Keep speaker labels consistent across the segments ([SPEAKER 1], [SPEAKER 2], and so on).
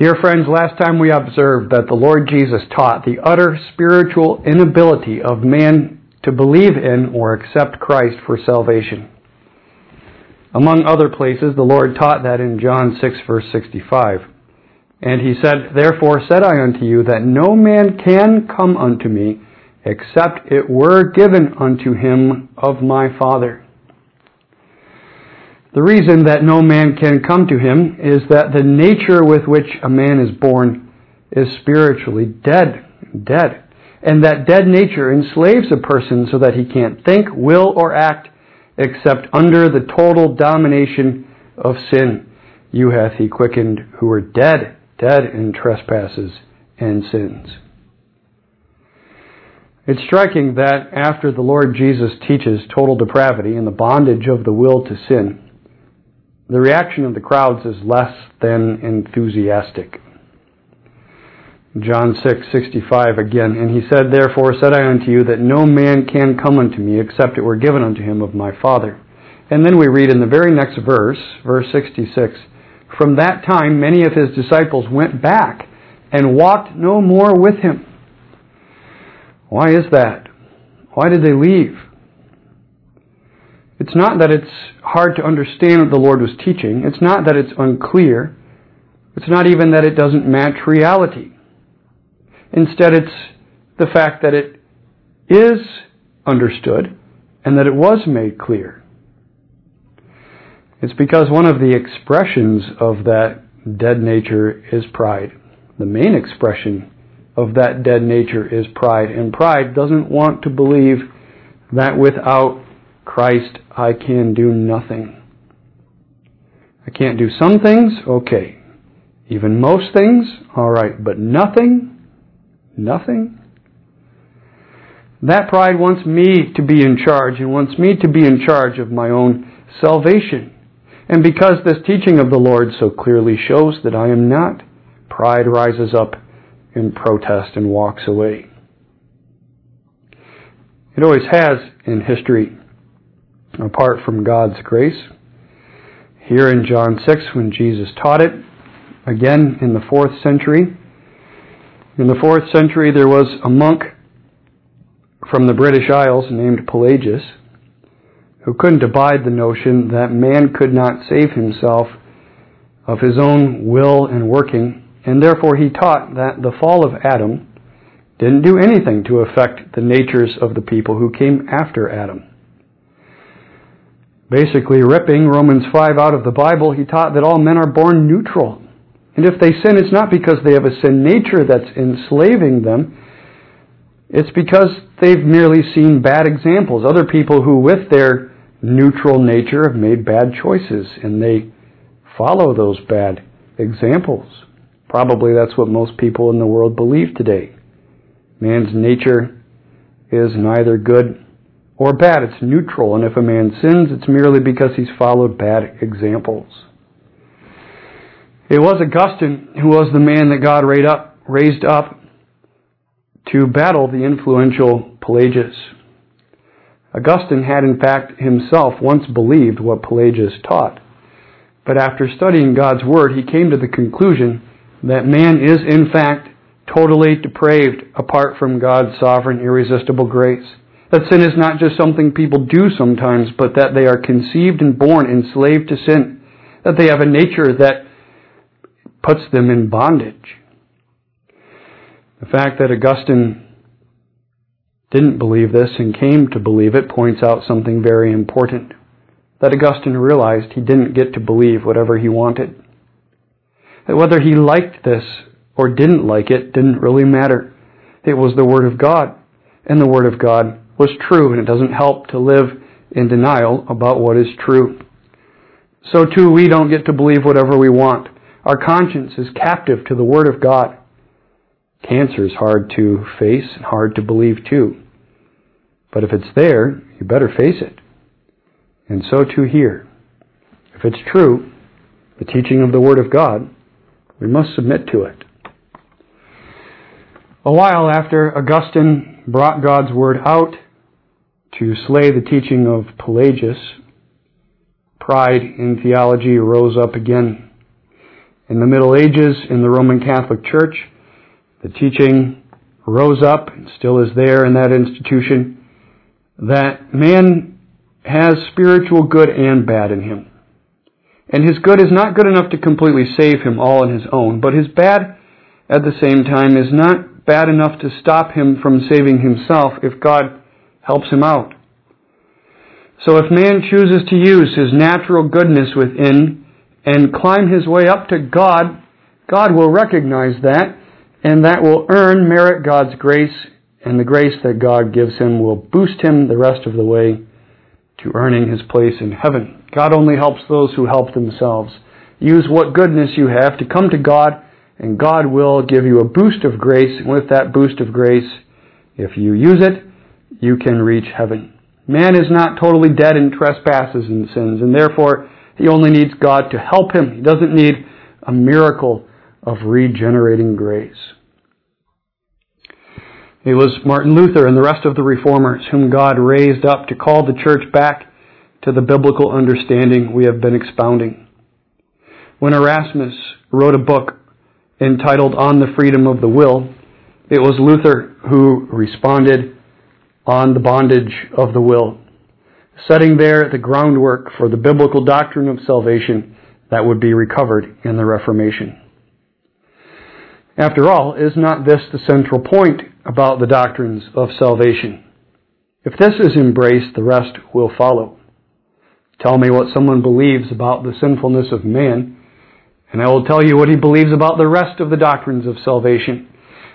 [SPEAKER 1] Dear friends, last time we observed that the Lord Jesus taught the utter spiritual inability of man to believe in or accept Christ for salvation. Among other places, the Lord taught that in John 6, verse 65. And he said, Therefore said I unto you that no man can come unto me except it were given unto him of my Father. The reason that no man can come to him is that the nature with which a man is born is spiritually dead, dead. And that dead nature enslaves a person so that he can't think, will, or act except under the total domination of sin. You hath he quickened who were dead, dead in trespasses and sins. It's striking that after the Lord Jesus teaches total depravity and the bondage of the will to sin, the reaction of the crowds is less than enthusiastic. John 6:65 again, and he said, Therefore said I unto you that no man can come unto me except it were given unto him of my Father. And then we read in the very next verse, verse 66, From that time many of his disciples went back and walked no more with him. Why is that? Why did they leave? It's not that it's hard to understand what the Lord was teaching. It's not that it's unclear. It's not even that it doesn't match reality. Instead, it's the fact that it is understood and that it was made clear. It's because one of the expressions of that dead nature is pride. The main expression of that dead nature is pride. And pride doesn't want to believe that without Christ I can do nothing. I can't do some things? Okay. Even most things? Alright. But nothing? Nothing? That pride wants me to be in charge and wants me to be in charge of my own salvation. And because this teaching of the Lord so clearly shows that I am not, pride rises up in protest and walks away. It always has in history apart from God's grace. Here in John 6, when Jesus taught it, again in the fourth century. In the fourth century, there was a monk from the British Isles named Pelagius who couldn't abide the notion that man could not save himself of his own will and working, and therefore he taught that the fall of Adam didn't do anything to affect the natures of the people who came after Adam basically ripping Romans 5 out of the Bible, he taught that all men are born neutral. And if they sin, it's not because they have a sin nature that's enslaving them. It's because they've merely seen bad examples. Other people who, with their neutral nature, have made bad choices, and they follow those bad examples. Probably that's what most people in the world believe today. Man's nature is neither good or bad. It's neutral, and if a man sins, it's merely because he's followed bad examples. It was Augustine who was the man that God raised up to battle the influential Pelagius. Augustine had, in fact, himself once believed what Pelagius taught. But after studying God's Word, he came to the conclusion that man is, in fact, totally depraved apart from God's sovereign, irresistible grace. That sin is not just something people do sometimes, but that they are conceived and born enslaved to sin. That they have a nature that puts them in bondage. The fact that Augustine didn't believe this and came to believe it points out something very important. That Augustine realized he didn't get to believe whatever he wanted. That whether he liked this or didn't like it didn't really matter. It was the Word of God, and the Word of God was true, and it doesn't help to live in denial about what is true. So too, we don't get to believe whatever we want. Our conscience is captive to the Word of God. Cancer is hard to face and hard to believe too. But if it's there, you better face it. And so too here. If it's true, the teaching of the Word of God, we must submit to it. A while after Augustine brought God's Word out, to slay the teaching of Pelagius, pride in theology rose up again. In the Middle Ages, in the Roman Catholic Church, the teaching rose up and still is there in that institution that man has spiritual good and bad in him. And his good is not good enough to completely save him all on his own, but his bad at the same time is not bad enough to stop him from saving himself if God helps him out. So if man chooses to use his natural goodness within and climb his way up to God, God will recognize that, and that will earn, merit God's grace, and the grace that God gives him will boost him the rest of the way to earning his place in heaven. God only helps those who help themselves. Use what goodness you have to come to God, and God will give you a boost of grace. And with that boost of grace, if you use it, you can reach heaven. Man is not totally dead in trespasses and sins, and therefore he only needs God to help him. He doesn't need a miracle of regenerating grace. It was Martin Luther and the rest of the reformers whom God raised up to call the church back to the biblical understanding we have been expounding. When Erasmus wrote a book entitled On the Freedom of the Will, it was Luther who responded on the bondage of the will, setting there the groundwork for the biblical doctrine of salvation that would be recovered in the Reformation. After all, is not this the central point about the doctrines of salvation? If this is embraced, the rest will follow. Tell me what someone believes about the sinfulness of man, and I will tell you what he believes about the rest of the doctrines of salvation.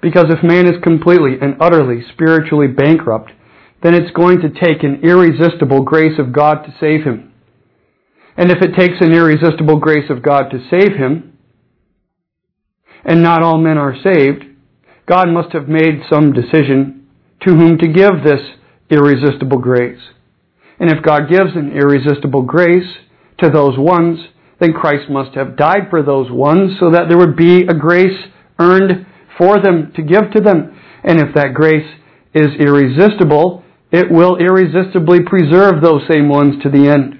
[SPEAKER 1] Because if man is completely and utterly spiritually bankrupt, then it's going to take an irresistible grace of God to save him. And if it takes an irresistible grace of God to save him, and not all men are saved, God must have made some decision to whom to give this irresistible grace. And if God gives an irresistible grace to those ones, then Christ must have died for those ones so that there would be a grace earned for them to give to them. And if that grace is irresistible, it will irresistibly preserve those same ones to the end.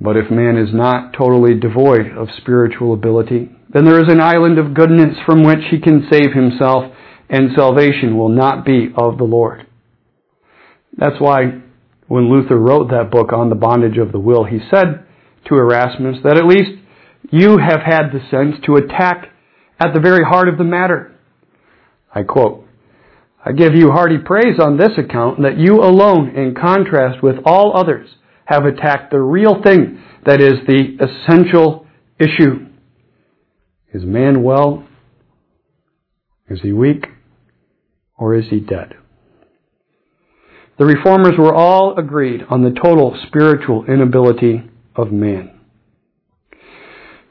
[SPEAKER 1] But if man is not totally devoid of spiritual ability, then there is an island of goodness from which he can save himself, and salvation will not be of the Lord. That's why when Luther wrote that book on the bondage of the will, he said to Erasmus that at least you have had the sense to attack at the very heart of the matter. I quote, I give you hearty praise on this account that you alone, in contrast with all others, have attacked the real thing that is the essential issue. Is man well? Is he weak? Or is he dead? The reformers were all agreed on the total spiritual inability of man.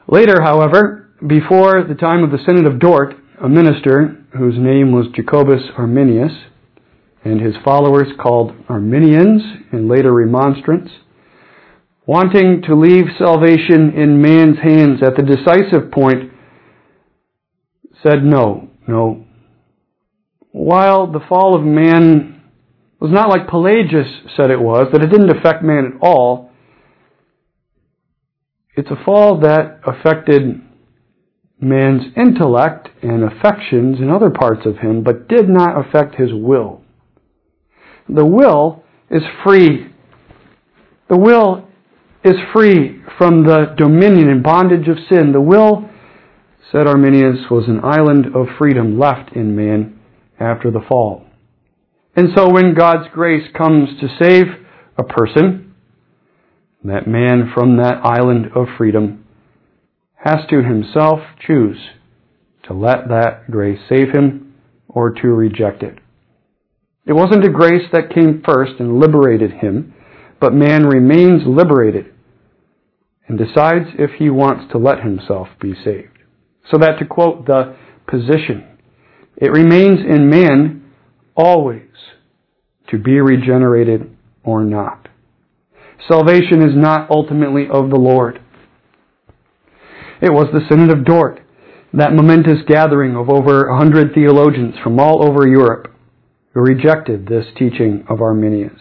[SPEAKER 1] Later, however, before the time of the Synod of Dort, a minister whose name was Jacobus Arminius, and his followers called Arminians and later Remonstrants, wanting to leave salvation in man's hands at the decisive point, said no, no. While the fall of man was not like Pelagius said it was, that it didn't affect man at all, it's a fall that affected man's intellect and affections and other parts of him, but did not affect his will. The will is free. The will is free from the dominion and bondage of sin. The will, said Arminius, was an island of freedom left in man after the fall. And so when God's grace comes to save a person, that man from that island of freedom has to himself choose to let that grace save him or to reject it. It wasn't a grace that came first and liberated him, but man remains liberated and decides if he wants to let himself be saved. So that to quote the position, it remains in man always to be regenerated or not. Salvation is not ultimately of the Lord. It was the Synod of Dort, that momentous gathering of over a hundred theologians from all over Europe who rejected this teaching of Arminius.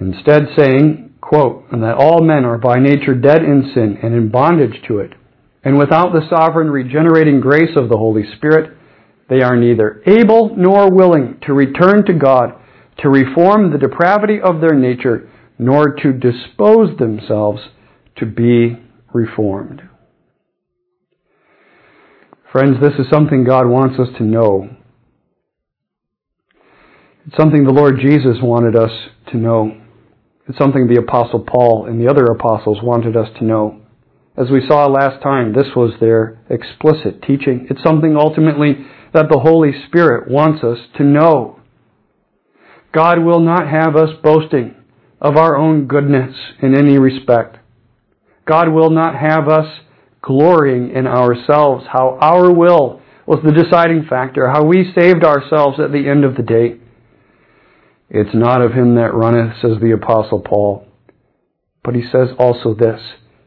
[SPEAKER 1] Instead saying, quote, that all men are by nature dead in sin and in bondage to it, and without the sovereign regenerating grace of the Holy Spirit, they are neither able nor willing to return to God, to reform the depravity of their nature, nor to dispose themselves to be reformed. Friends, this is something God wants us to know. It's something the Lord Jesus wanted us to know. It's something the Apostle Paul and the other apostles wanted us to know. As we saw last time, this was their explicit teaching. It's something ultimately that the Holy Spirit wants us to know. God will not have us boasting of our own goodness in any respect. God will not have us glorying in ourselves, how our will was the deciding factor, how we saved ourselves at the end of the day. It's not of him that runneth, says the Apostle Paul. But he says also this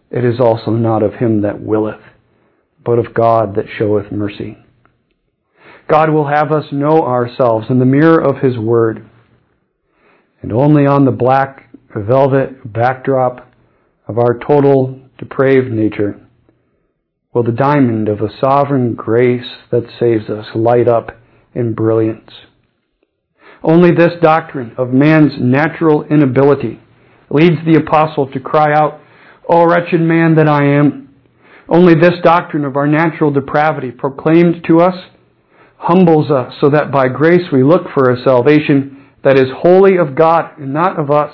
[SPEAKER 1] It is also not of him that willeth, but of God that showeth mercy. God will have us know ourselves in the mirror of his word. And only on the black velvet backdrop of our total depraved nature will the diamond of a sovereign grace that saves us light up in brilliance. Only this doctrine of man's natural inability leads the apostle to cry out, O wretched man that I am. Only this doctrine of our natural depravity proclaimed to us humbles us so that by grace we look for a salvation that is wholly of God and not of us.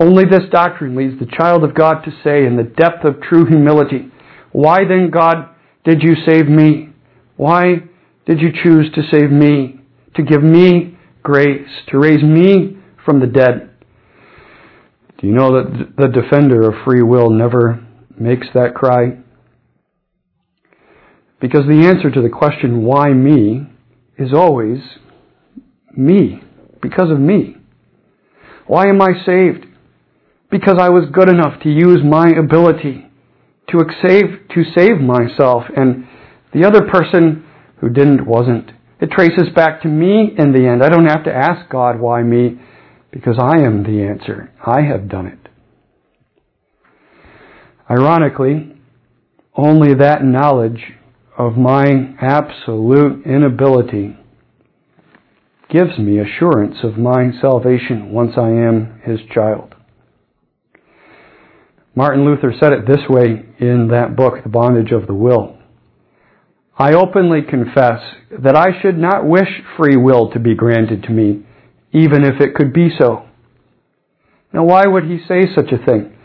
[SPEAKER 1] Only this doctrine leads the child of God to say in the depth of true humility, Why then, God, did you save me? Why did you choose to save me? To give me grace, to raise me from the dead. Do you know that the defender of free will never makes that cry? Because the answer to the question, why me, is always me, because of me. Why am I saved? Because I was good enough to use my ability to save, to save myself, and the other person who didn't wasn't. It traces back to me in the end. I don't have to ask God why me, because I am the answer. I have done it. Ironically, only that knowledge of my absolute inability gives me assurance of my salvation once I am his child. Martin Luther said it this way in that book, The Bondage of the Will. I openly confess that I should not wish free will to be granted to me, even if it could be so. Now, why would he say such a thing?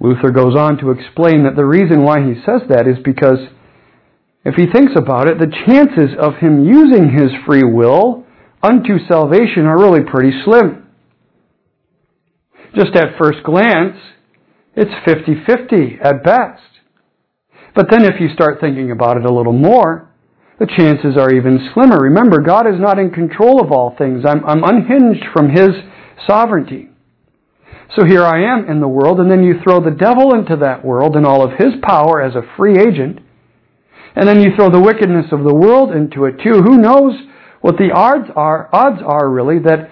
[SPEAKER 1] Luther goes on to explain that the reason why he says that is because if he thinks about it, the chances of him using his free will unto salvation are really pretty slim. Just at first glance, it's 50-50 at best. But then if you start thinking about it a little more, the chances are even slimmer. Remember, God is not in control of all things. I'm, I'm unhinged from His sovereignty. So here I am in the world, and then you throw the devil into that world and all of his power as a free agent, and then you throw the wickedness of the world into it too. Who knows what the odds are, odds are really that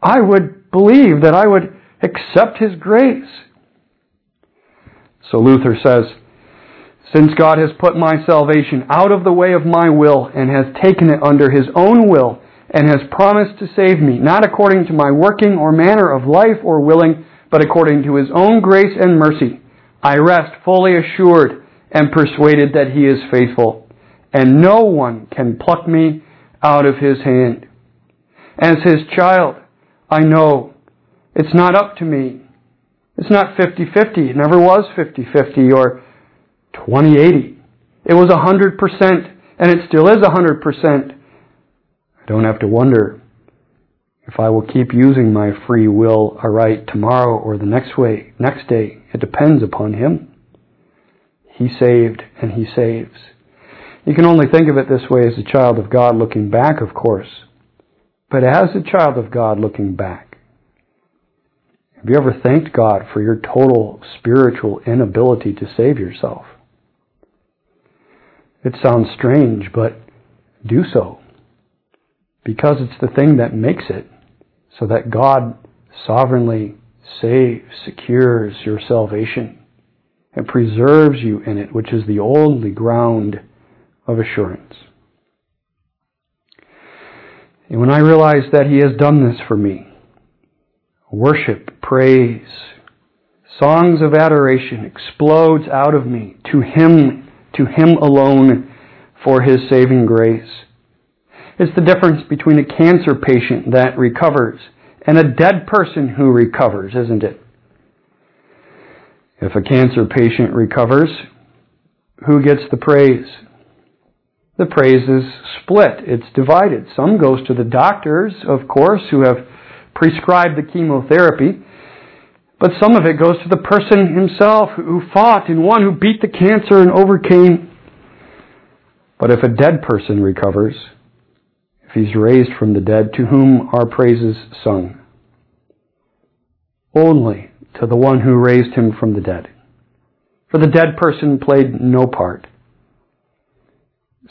[SPEAKER 1] I would believe, that I would accept His grace. So Luther says, since God has put my salvation out of the way of my will and has taken it under his own will and has promised to save me, not according to my working or manner of life or willing, but according to his own grace and mercy, I rest fully assured and persuaded that he is faithful, and no one can pluck me out of his hand. As his child, I know it's not up to me. It's not 50-50. It never was 50-50 or 2080. It was 100%, and it still is 100%. I don't have to wonder if I will keep using my free will aright tomorrow or the next way, next day. It depends upon Him. He saved and He saves. You can only think of it this way as a child of God looking back, of course. But as a child of God looking back, have you ever thanked God for your total spiritual inability to save yourself? It sounds strange, but do so. Because it's the thing that makes it so that God sovereignly saves, secures your salvation, and preserves you in it, which is the only ground of assurance. And when I realize that He has done this for me, worship, praise, songs of adoration explodes out of me to Him, to Him alone for His saving grace. It's the difference between a cancer patient that recovers and a dead person who recovers, isn't it? If a cancer patient recovers, who gets the praise? The praise is split. It's divided. Some goes to the doctors, of course, who have prescribed the chemotherapy, but some of it goes to the person himself who fought and won, who beat the cancer and overcame. But if a dead person recovers, if he's raised from the dead, to whom are praises sung? Only to the one who raised him from the dead. For the dead person played no part.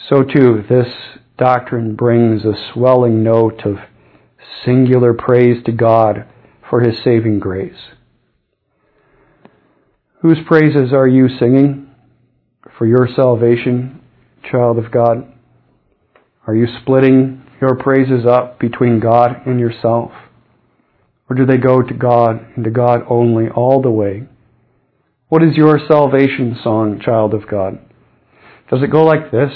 [SPEAKER 1] So too, this doctrine brings a swelling note of singular praise to God for his saving grace. Whose praises are you singing for your salvation, child of God? Are you splitting your praises up between God and yourself? Or do they go to God and to God only all the way? What is your salvation song, child of God? Does it go like this?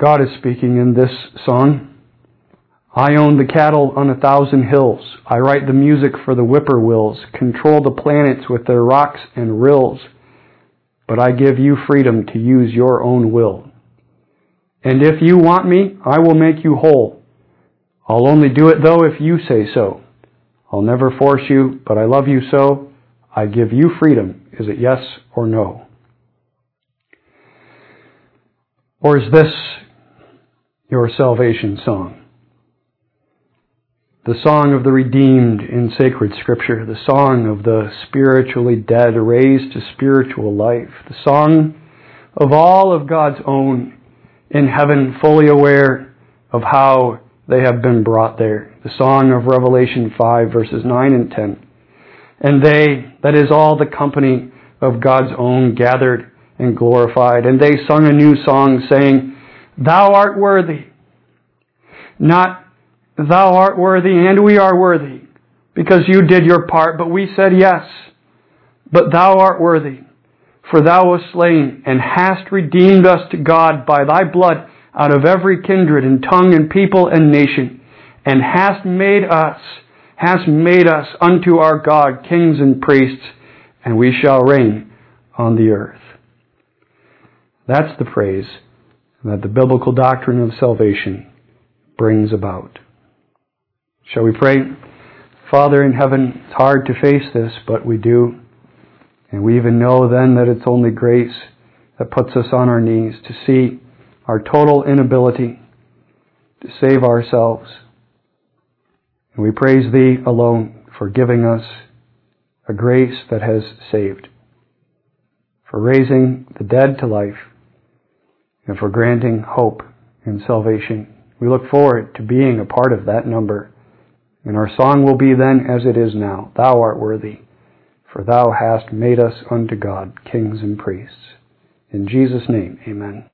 [SPEAKER 1] God is speaking in this song. I own the cattle on a thousand hills. I write the music for the whippoorwills, control the planets with their rocks and rills. But I give you freedom to use your own will. And if you want me, I will make you whole. I'll only do it though if you say so. I'll never force you, but I love you so. I give you freedom. Is it yes or no? Or is this your salvation song? The song of the redeemed in sacred scripture, the song of the spiritually dead raised to spiritual life, the song of all of God's own in heaven, fully aware of how they have been brought there. The song of Revelation 5, verses 9 and 10. And they, that is all the company of God's own, gathered and glorified. And they sung a new song, saying, Thou art worthy. Not, Thou art worthy, and we are worthy, because you did your part, but we said yes. But Thou art worthy for thou wast slain, and hast redeemed us to God by thy blood out of every kindred and tongue and people and nation, and hast made us, hast made us unto our God kings and priests, and we shall reign on the earth. That's the praise that the biblical doctrine of salvation brings about. Shall we pray? Father in heaven, it's hard to face this, but we do. And we even know then that it's only grace that puts us on our knees to see our total inability to save ourselves. And we praise Thee alone for giving us a grace that has saved, for raising the dead to life, and for granting hope and salvation. We look forward to being a part of that number. And our song will be then as it is now. Thou art worthy for thou hast made us unto God kings and priests. In Jesus' name, amen.